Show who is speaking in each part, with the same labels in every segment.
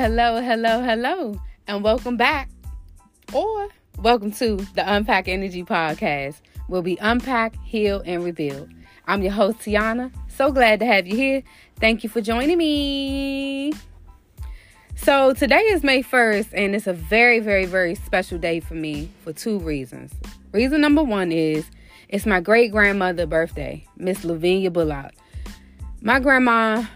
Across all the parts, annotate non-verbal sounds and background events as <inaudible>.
Speaker 1: Hello, hello, hello, and welcome back, or welcome to the Unpack Energy Podcast, where we unpack, heal, and reveal. I'm your host, Tiana. So glad to have you here. Thank you for joining me. So, today is May 1st, and it's a very, very, very special day for me for two reasons. Reason number one is it's my great grandmother's birthday, Miss Lavinia Bullock. My grandma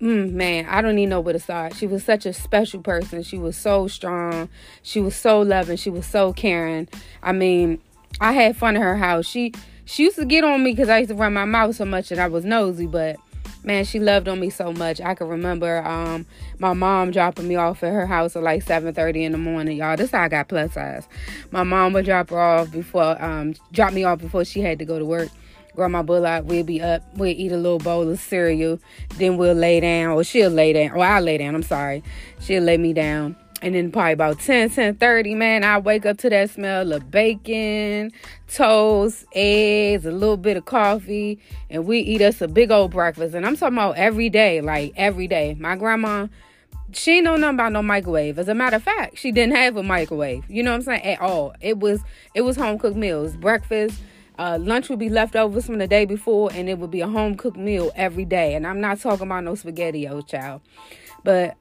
Speaker 1: mm, man, I don't even know where to start. She was such a special person. She was so strong. She was so loving. She was so caring. I mean, I had fun at her house. She she used to get on me because I used to run my mouth so much and I was nosy, but man, she loved on me so much. I can remember um, my mom dropping me off at her house at like 7:30 in the morning, y'all. This how I got plus size. My mom would drop her off before um, drop me off before she had to go to work. Grandma Bullock, we'll be up, we'll eat a little bowl of cereal, then we'll lay down, or she'll lay down, or I'll lay down, I'm sorry. She'll lay me down. And then probably about 10, 10 30, man, I wake up to that smell of bacon, toast, eggs, a little bit of coffee, and we eat us a big old breakfast. And I'm talking about every day, like every day. My grandma, she know nothing about no microwave. As a matter of fact, she didn't have a microwave. You know what I'm saying? At all. It was it was home cooked meals, breakfast, uh, lunch would be leftovers from the day before, and it would be a home cooked meal every day. And I'm not talking about no spaghetti, oh child. But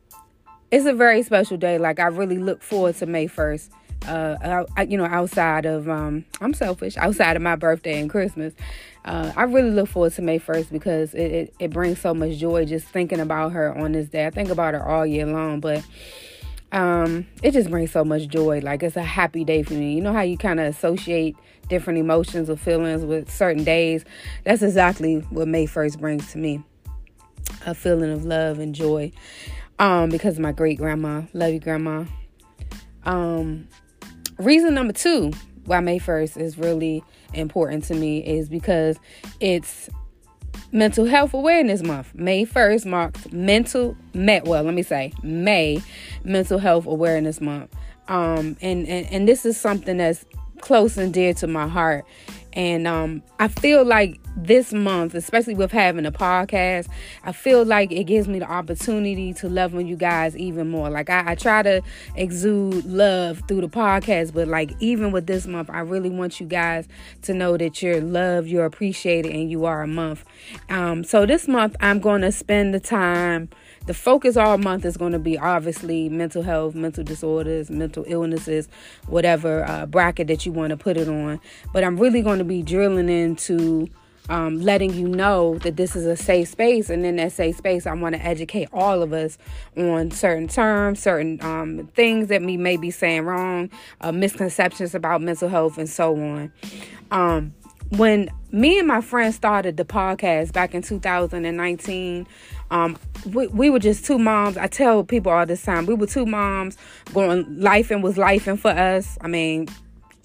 Speaker 1: it's a very special day. Like I really look forward to May 1st. Uh, I, you know, outside of um, I'm selfish. Outside of my birthday and Christmas, uh, I really look forward to May 1st because it, it, it brings so much joy just thinking about her on this day. I think about her all year long, but um, it just brings so much joy. Like it's a happy day for me. You know how you kind of associate different emotions or feelings with certain days. That's exactly what May 1st brings to me. A feeling of love and joy. Um, because my great grandma. Love you, grandma. Um, reason number two why May 1st is really important to me is because it's Mental Health Awareness Month. May 1st marks mental met, well, let me say May Mental Health Awareness Month. Um, and, and and this is something that's close and dear to my heart. And um, I feel like this month, especially with having a podcast, I feel like it gives me the opportunity to love on you guys even more. Like I, I try to exude love through the podcast, but like even with this month, I really want you guys to know that you're loved, you're appreciated, and you are a month. Um, so this month, I'm going to spend the time the focus all month is going to be obviously mental health, mental disorders, mental illnesses, whatever uh, bracket that you want to put it on. But I'm really going to be drilling into um, letting you know that this is a safe space. And in that safe space, I want to educate all of us on certain terms, certain um, things that we may be saying wrong, uh, misconceptions about mental health, and so on. Um, when me and my friend started the podcast back in 2019, um, we, we were just two moms. I tell people all this time, we were two moms going life and was life and for us. I mean,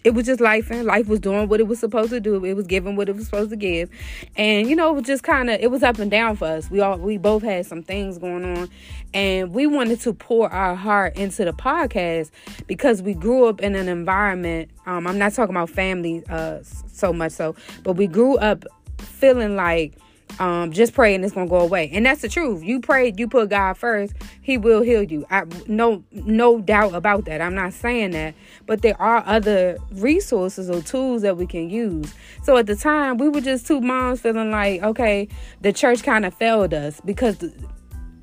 Speaker 1: it was just life and life was doing what it was supposed to do. It was giving what it was supposed to give. And you know, it was just kind of it was up and down for us. We all we both had some things going on and we wanted to pour our heart into the podcast because we grew up in an environment um, I'm not talking about family uh, so much so, but we grew up feeling like um, just praying it's gonna go away, and that's the truth. You pray, you put God first, He will heal you. I no no doubt about that. I'm not saying that, but there are other resources or tools that we can use. So at the time, we were just two moms feeling like, okay, the church kind of failed us because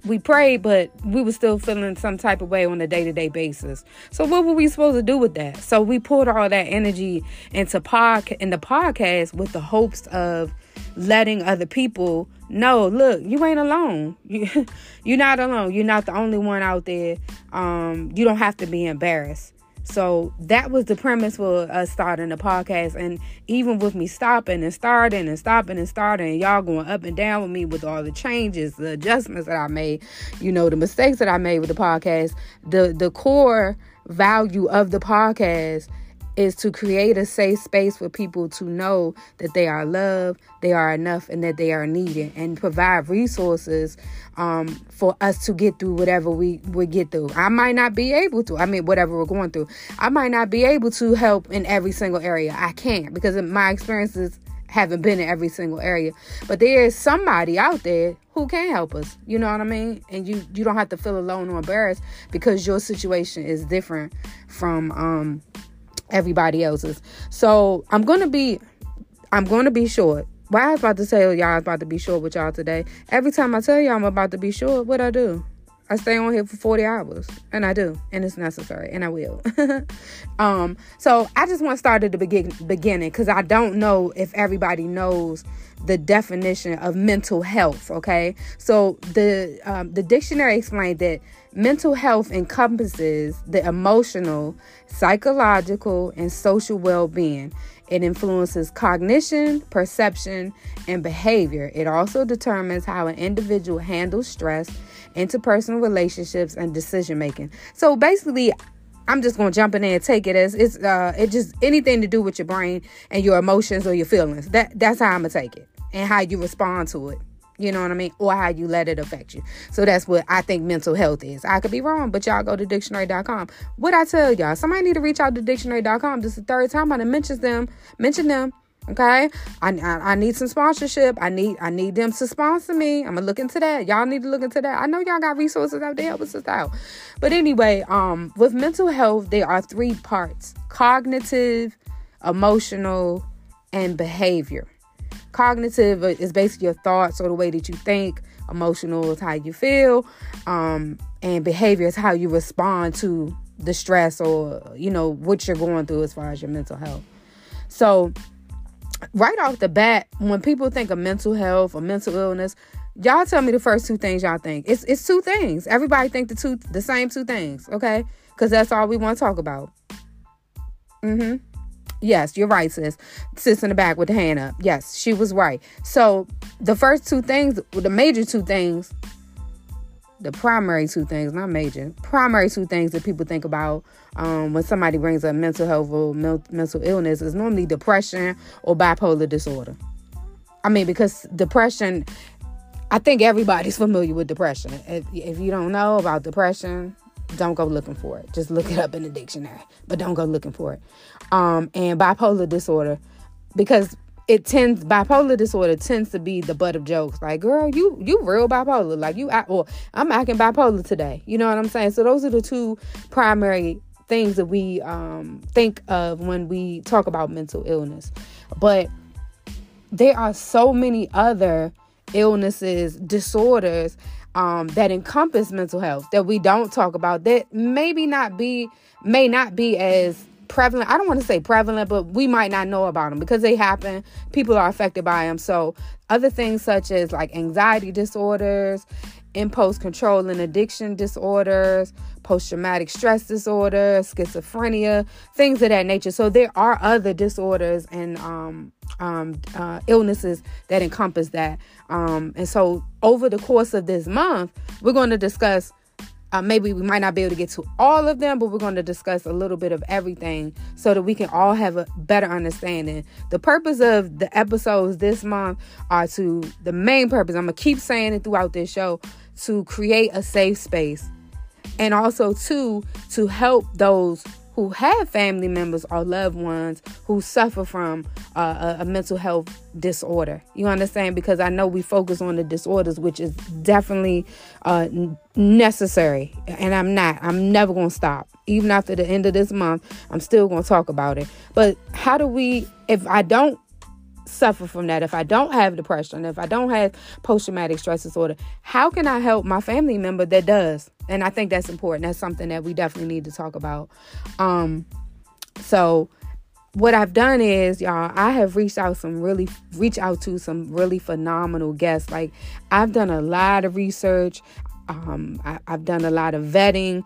Speaker 1: we prayed, but we were still feeling some type of way on a day to day basis. So what were we supposed to do with that? So we poured all that energy into pod in the podcast with the hopes of letting other people know look you ain't alone. You, <laughs> you're not alone. You're not the only one out there. Um, you don't have to be embarrassed. So that was the premise for us starting the podcast. And even with me stopping and starting and stopping and starting and y'all going up and down with me with all the changes the adjustments that i made you know the mistakes that i made with the podcast the the core value of the podcast is to create a safe space for people to know that they are loved, they are enough, and that they are needed, and provide resources um, for us to get through whatever we we get through. I might not be able to. I mean, whatever we're going through, I might not be able to help in every single area. I can't because my experiences haven't been in every single area. But there is somebody out there who can help us. You know what I mean? And you you don't have to feel alone or embarrassed because your situation is different from um everybody else's. So I'm gonna be I'm gonna be short. Why I was about to tell y'all I was about to be short with y'all today. Every time I tell y'all I'm about to be short, what I do? I stay on here for 40 hours and I do and it's necessary and I will. <laughs> um so I just want to start at the begin- beginning cuz I don't know if everybody knows the definition of mental health, okay? So the um, the dictionary explained that mental health encompasses the emotional, psychological and social well-being it influences cognition, perception, and behavior. It also determines how an individual handles stress, interpersonal relationships, and decision making. So basically, I'm just gonna jump in there and take it as it's uh it just anything to do with your brain and your emotions or your feelings. That that's how I'm gonna take it and how you respond to it. You know what I mean? Or how you let it affect you. So that's what I think mental health is. I could be wrong, but y'all go to dictionary.com. What I tell y'all, somebody need to reach out to dictionary.com. This is the third time I mention them. Mention them. Okay, I, I, I need some sponsorship. I need I need them to sponsor me. I'm gonna look into that. Y'all need to look into that. I know y'all got resources out there help us out. But anyway, um, with mental health, there are three parts: cognitive, emotional, and behavior. Cognitive is basically your thoughts or the way that you think. Emotional is how you feel. Um, and behavior is how you respond to the stress or, you know, what you're going through as far as your mental health. So, right off the bat, when people think of mental health or mental illness, y'all tell me the first two things y'all think. It's it's two things. Everybody think the two the same two things, okay? Because that's all we want to talk about. Mm-hmm. Yes, you're right, sis. Sis in the back with the hand up. Yes, she was right. So the first two things, the major two things, the primary two things, not major, primary two things that people think about um, when somebody brings up mental health or mental illness is normally depression or bipolar disorder. I mean, because depression, I think everybody's <laughs> familiar with depression. If, if you don't know about depression, don't go looking for it. Just look it up in the dictionary, but don't go looking for it. Um, and bipolar disorder, because it tends bipolar disorder tends to be the butt of jokes. Like, girl, you you real bipolar. Like you, or I'm acting bipolar today. You know what I'm saying? So those are the two primary things that we um, think of when we talk about mental illness. But there are so many other illnesses, disorders um, that encompass mental health that we don't talk about that maybe not be may not be as prevalent. I don't want to say prevalent, but we might not know about them because they happen. People are affected by them. So other things such as like anxiety disorders, impulse control and addiction disorders, post traumatic stress disorder, schizophrenia, things of that nature. So there are other disorders and um, um, uh, illnesses that encompass that. Um, and so over the course of this month, we're going to discuss. Uh, maybe we might not be able to get to all of them, but we're going to discuss a little bit of everything so that we can all have a better understanding. The purpose of the episodes this month are to the main purpose, I'm going to keep saying it throughout this show, to create a safe space and also two to help those who have family members or loved ones who suffer from uh, a, a, mental health disorder. You understand? Because I know we focus on the disorders, which is definitely uh, necessary. And I'm not. I'm never going to stop. Even after the end of this month, I'm still going to talk about it. But how do we, if I don't suffer from that, if I don't have depression, if I don't have post traumatic stress disorder, how can I help my family member that does? And I think that's important. That's something that we definitely need to talk about. Um, so what I've done is, y'all, I have reached out some really reach out to some really phenomenal guests. Like I've done a lot of research. Um, I, have done a lot of vetting,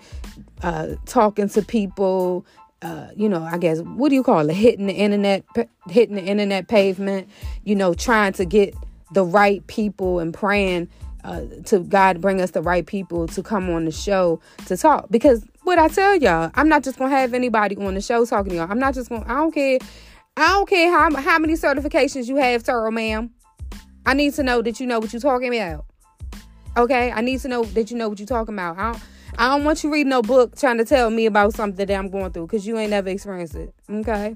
Speaker 1: uh, talking to people, uh, you know, I guess what do you call it? Hitting the internet, hitting the internet pavement. You know, trying to get the right people and praying uh, to God bring us the right people to come on the show to talk. Because what I tell y'all, I'm not just gonna have anybody on the show talking to y'all. I'm not just gonna. I don't care. I don't care how how many certifications you have, Taro, ma'am. I need to know that you know what you're talking about. Okay, I need to know that you know what you're talking about. I don't, I don't want you reading no book trying to tell me about something that I'm going through because you ain't never experienced it. Okay.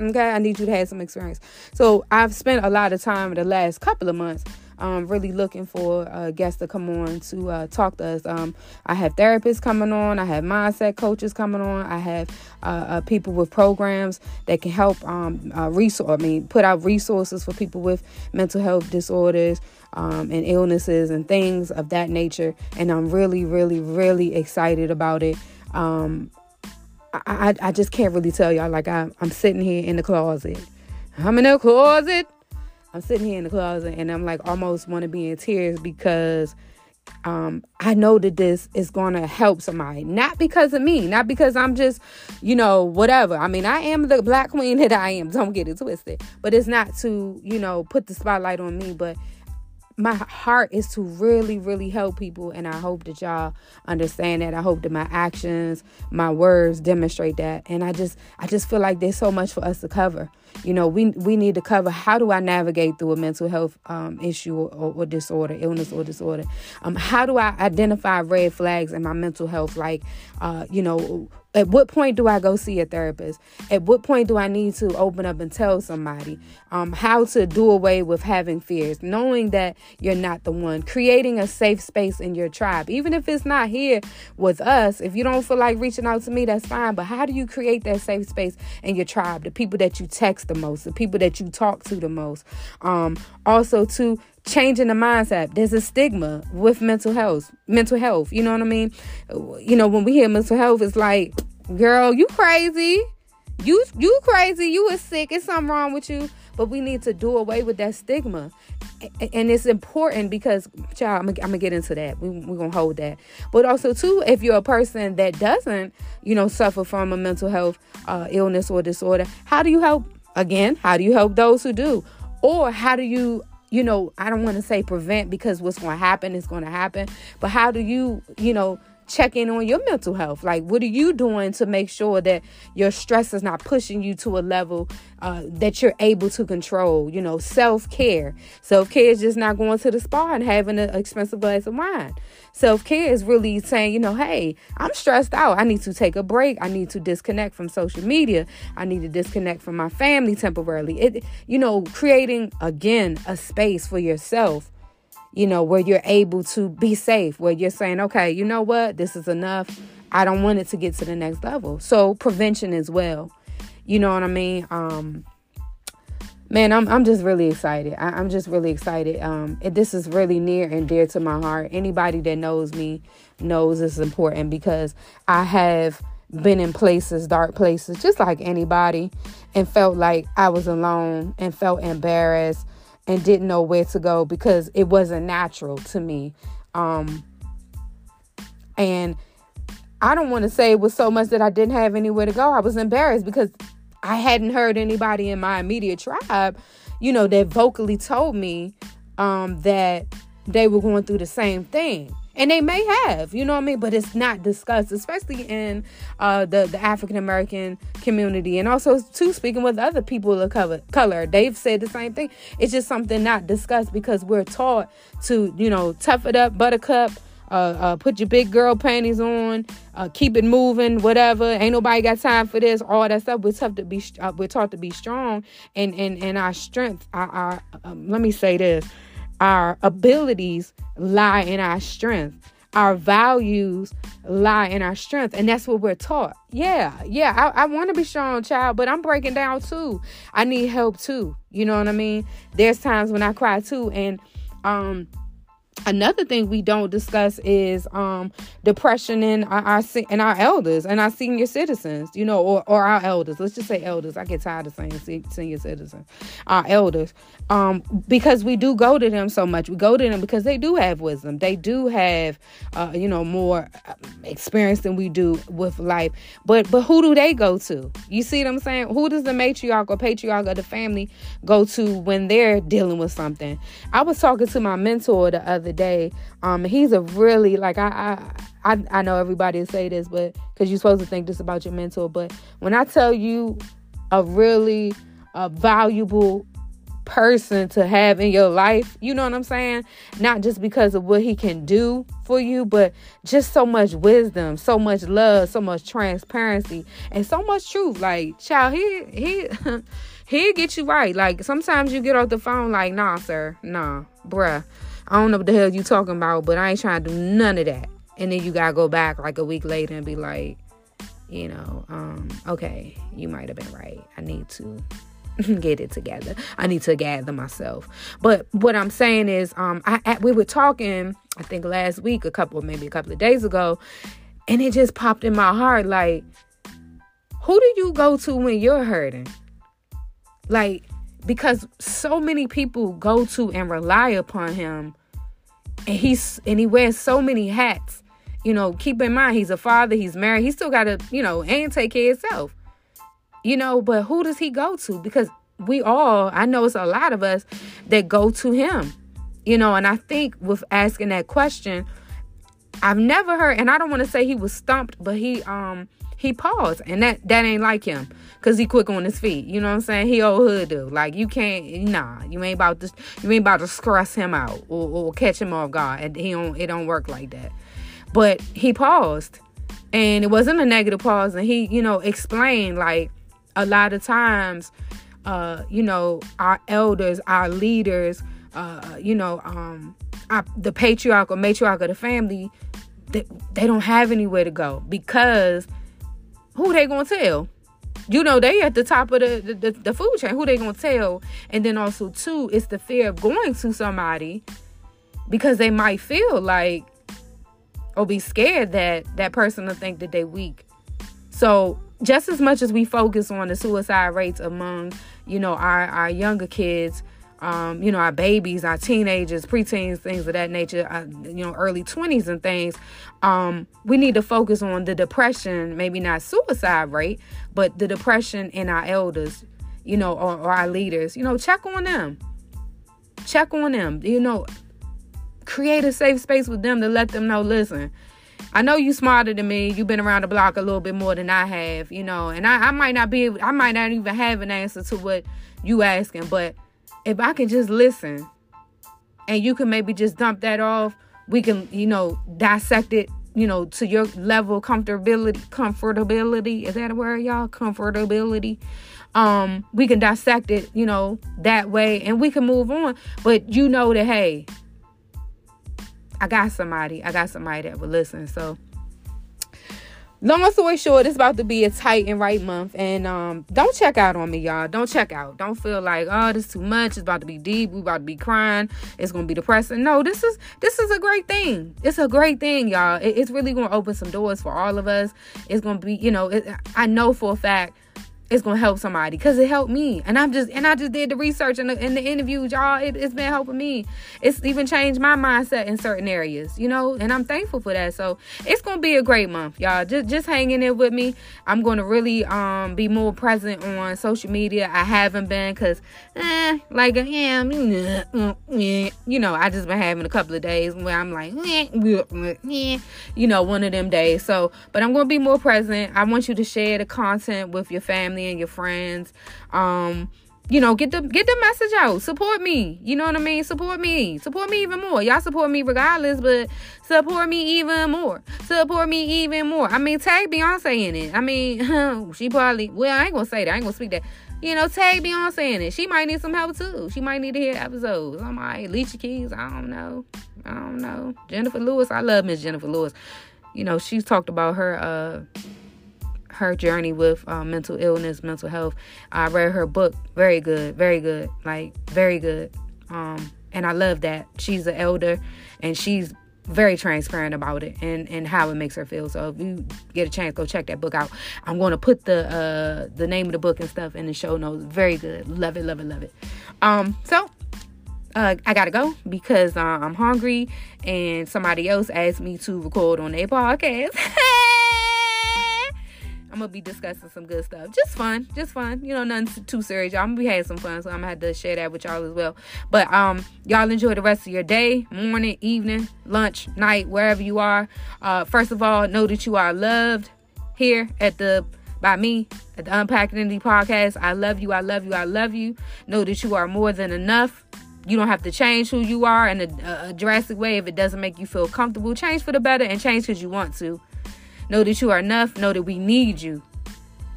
Speaker 1: Okay, I need you to have some experience. So I've spent a lot of time in the last couple of months um, really looking for a guest to come on to uh, talk to us. Um, I have therapists coming on. I have mindset coaches coming on. I have uh, uh, people with programs that can help um, uh, resource. I mean, put out resources for people with mental health disorders um, and illnesses and things of that nature. And I'm really, really, really excited about it. Um, I, I, I just can't really tell y'all. Like I, I'm sitting here in the closet. I'm in the closet I'm sitting here in the closet and I'm like almost want to be in tears because um, I know that this is going to help somebody. Not because of me, not because I'm just, you know, whatever. I mean, I am the black queen <laughs> that I am. Don't get it twisted. But it's not to, you know, put the spotlight on me, but my heart is to really, really help people, and I hope that y'all understand that. I hope that my actions, my words demonstrate that. And I just, I just feel like there's so much for us to cover. You know, we we need to cover how do I navigate through a mental health um, issue or, or, disorder, illness or disorder. Um, how do I identify red flags in my mental health? Like, uh, you know, at what point do I go see a therapist? At what point do I need to open up and tell somebody um, how to do away with having fears, knowing that you're not the one, creating a safe space in your tribe, even if it's not here with us. If you don't feel like reaching out to me, that's fine. But how do you create that safe space in your tribe? The people that you text the most, the people that you talk to the most. Um, also, to changing the mindset. There's a stigma with mental health. Mental health, you know what I mean? You know, when we hear mental health, it's like, girl, you crazy. You you crazy. You is sick. It's something wrong with you. But we need to do away with that stigma. And it's important because, child, I'm, I'm gonna get into that. We, we're gonna hold that. But also, too, if you're a person that doesn't, you know, suffer from a mental health uh, illness or disorder, how do you help? Again, how do you help those who do? Or how do you you know, I don't want to say prevent because what's going to happen is going to happen, but how do you, you know, check in on your mental health. Like, what are you doing to make sure that your stress is not pushing you to a level uh, that you're able to control? You know, self care. Self care is just not going to the spa and having an expensive glass of wine. Self care is really saying, you know, hey, I'm stressed out. I need to take a break. I need to disconnect from social media. I need to disconnect from my family temporarily. It, you know, creating again a space for yourself you know, where you're able to be safe, where you're saying, okay, you know what, this is enough. I don't want it to get to the next level. So prevention as well. You know what I mean? Um, man, I'm I'm just really excited. I, am just really excited. Um, this is really near and dear to my heart. Anybody that knows me knows it's important because I have been in places, dark places, just like anybody, and felt like I was alone and felt embarrassed and didn't know where to go because it wasn't natural to me. Um, and I don't want to say it was so much that I didn't have anywhere to go. I was embarrassed because I hadn't heard anybody in my immediate tribe, you know, that vocally told me um, that they were going through the same thing and they may have you know what i mean but it's not discussed especially in uh, the the african american community and also too speaking with other people of color color they've said the same thing it's just something not discussed because we're taught to you know tough it up buttercup uh, uh, put your big girl panties on, uh, keep it moving, whatever. Ain't nobody got time for this, all that stuff. We're tough to be, uh, we're taught to be strong, and and and our strength. Our, our um, let me say this: our abilities lie in our strength. Our values lie in our strength. And that's what we're taught. Yeah, yeah, I, I want to be strong, child, but I'm breaking down too. I need help too. You know what I mean? There's times when I cry too. And um another thing we don't discuss is um, depression in our, our in our elders and our senior citizens you know or, or our elders. Let's just say elders. I get tired of saying senior citizens our elders. Um, because we do go to them so much. We go to them because they do have wisdom. They do have uh, you know more uh, experience than we do with life. But but who do they go to? You see what i'm saying? Who does the matriarch or patriarch of the family go to when they're dealing with something? I was talking to my mentor the other other day. Um, he's a really like I I I, I know everybody say this, but because you're supposed to think this about your mentor, but when I tell you a really a valuable person to have in your life. You know what I'm saying? Not just because of what he can do for you, but just so much wisdom, so much love, so much transparency, and so much truth. Like, child, he he <laughs> he'll get you right. Like sometimes you get off the phone like, nah, sir, nah, bruh. I don't know what the hell you talking about, but I ain't trying to do none of that. And then you gotta go back like a week later and be like, you know, um, okay, you might have been right. I need to <laughs> get it together. I need to gather myself. But what I'm saying is, um, I, I we were talking, I think last week, a couple, maybe a couple of days ago, and it just popped in my heart, like, who do you go to when you're hurting? Like, because so many people go to and rely upon him, and he's and he wears so many hats. You know, keep in mind he's a father, he's married, he still gotta, you know, and take care of himself. You know, but who does he go to? Because we all, I know it's a lot of us that go to him. You know, and I think with asking that question, I've never heard, and I don't want to say he was stumped, but he um he paused, and that that ain't like him, cause he quick on his feet. You know what I'm saying? He old hood dude. Like you can't, nah, you ain't about to you ain't about to stress him out or, or catch him off guard. And he don't it don't work like that. But he paused, and it wasn't a negative pause, and he you know explained like a lot of times, uh, you know, our elders, our leaders, uh, you know, um, the patriarch or matriarch of the family, they, they don't have anywhere to go because who they gonna tell? You know, they at the top of the, the, the food chain. Who they gonna tell? And then also too, it's the fear of going to somebody because they might feel like or be scared that that person will think that they weak. So just as much as we focus on the suicide rates among, you know, our, our younger kids, um, you know, our babies, our teenagers, preteens, things of that nature, uh, you know, early 20s and things, um, we need to focus on the depression, maybe not suicide rate, but the depression in our elders, you know, or, or our leaders. You know, check on them. Check on them. You know, create a safe space with them to let them know, listen, I know you smarter than me. You've been around the block a little bit more than I have, you know, and I, I might not be I might not even have an answer to what you asking, but if I can just listen and you can maybe just dump that off, we can, you know, dissect it, you know, to your level comfortability, comfortability. Is that a word, y'all? Comfortability. Um, we can dissect it, you know, that way and we can move on. But you know that, hey, I got somebody. I got somebody that would listen. So long story short, it's about to be a tight and right month. And um, don't check out on me, y'all. Don't check out. Don't feel like, oh, this is too much. It's about to be deep. We about to be crying. It's gonna be depressing. No, this is this is a great thing. It's a great thing, y'all. It, it's really gonna open some doors for all of us. It's gonna be, you know, it, I know for a fact it's gonna help somebody because it helped me. And i'm just and i just did the research and the, and the interviews y'all. It, has been helping me. It's even changed my mindset in certain areas you know and i'm thankful for that. So it's gonna be a great month y'all. Just just hang in with me. I'm gonna really um be more present on social media. I haven't been because eh, like i am you know i just been having a couple of days where i'm like <laughs> you know one of them days. So but i'm gonna be more present. I want you to share the content with your family family and your friends. Um, you know, get the get the message out. Support me. You know what I mean? Support me. Support me even more. Y'all support me regardless, but support me even more. Support me even more. I mean, tag Beyonce in it. I mean, <laughs> she probably well, I ain't gonna say that. I ain't gonna speak that. You know, tag Beyonce in it. She might need some help too. She might need to hear episodes. I might Alicia Keys. I don't know. I don't know. Jennifer Lewis. I love Miss Jennifer Lewis. You know, she's talked about her uh her journey with uh, mental illness, mental health. I read her book, very good, very good, like very good. Um, and I love that she's an elder, and she's very transparent about it and and how it makes her feel. So if you get a chance, go check that book out. I'm going to put the uh the name of the book and stuff in the show notes. Very good, love it, love it, love it. Um, so uh, I gotta go because uh, I'm hungry and somebody else asked me to record on their podcast. <laughs> I'm gonna be discussing some good stuff. Just fun, just fun. You know, nothing too serious. I'm gonna be having some fun, so I'm gonna have to share that with y'all as well. But um, y'all enjoy the rest of your day, morning, evening, lunch, night, wherever you are. Uh, first of all, know that you are loved here at the by me at the Unpacking Energy Podcast. I love you. I love you. I love you. Know that you are more than enough. You don't have to change who you are in a, a drastic way if it doesn't make you feel comfortable. Change for the better and change because you want to. Know that you are enough. Know that we need you.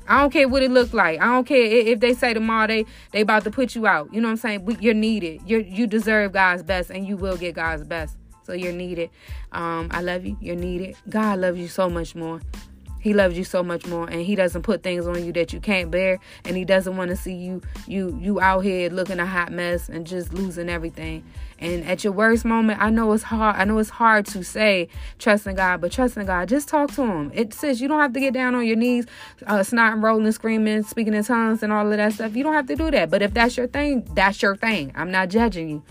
Speaker 1: I don't care what it look like. I don't care if they say tomorrow they they about to put you out. You know what I'm saying? You're needed. You you deserve God's best, and you will get God's best. So you're needed. Um, I love you. You're needed. God loves you so much more. He loves you so much more, and he doesn't put things on you that you can't bear, and he doesn't want to see you you you out here looking a hot mess and just losing everything. And at your worst moment, I know it's hard. I know it's hard to say trusting God, but trusting God, just talk to Him. It says you don't have to get down on your knees, uh, snotting, rolling, screaming, speaking in tongues, and all of that stuff. You don't have to do that. But if that's your thing, that's your thing. I'm not judging you,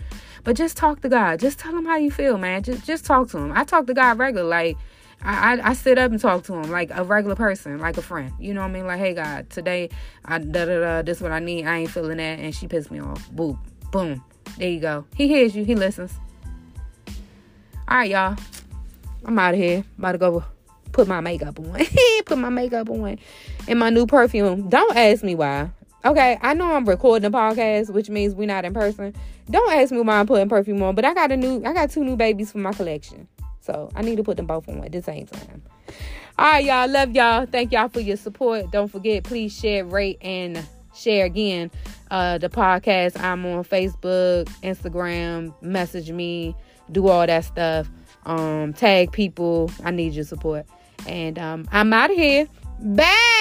Speaker 1: but just talk to God. Just tell Him how you feel, man. Just just talk to Him. I talk to God regular, like I, I, I sit up and talk to him like a regular person, like a friend. You know what I mean? Like, hey God, today I da da da. This what I need. I ain't feeling that, and she pissed me off. Boom, boom. There you go. He hears you. He listens. All right, y'all. I'm out of here. About to go put my makeup on. <laughs> put my makeup on and my new perfume. Don't ask me why. Okay, I know I'm recording a podcast, which means we're not in person. Don't ask me why I'm putting perfume on, but I got a new, I got two new babies for my collection. So I need to put them both on at the same time. All right, y'all. Love y'all. Thank y'all for your support. Don't forget, please share, rate, and share again uh, the podcast. I'm on Facebook, Instagram. Message me. Do all that stuff. Um, tag people. I need your support. And um, I'm out of here. Bye.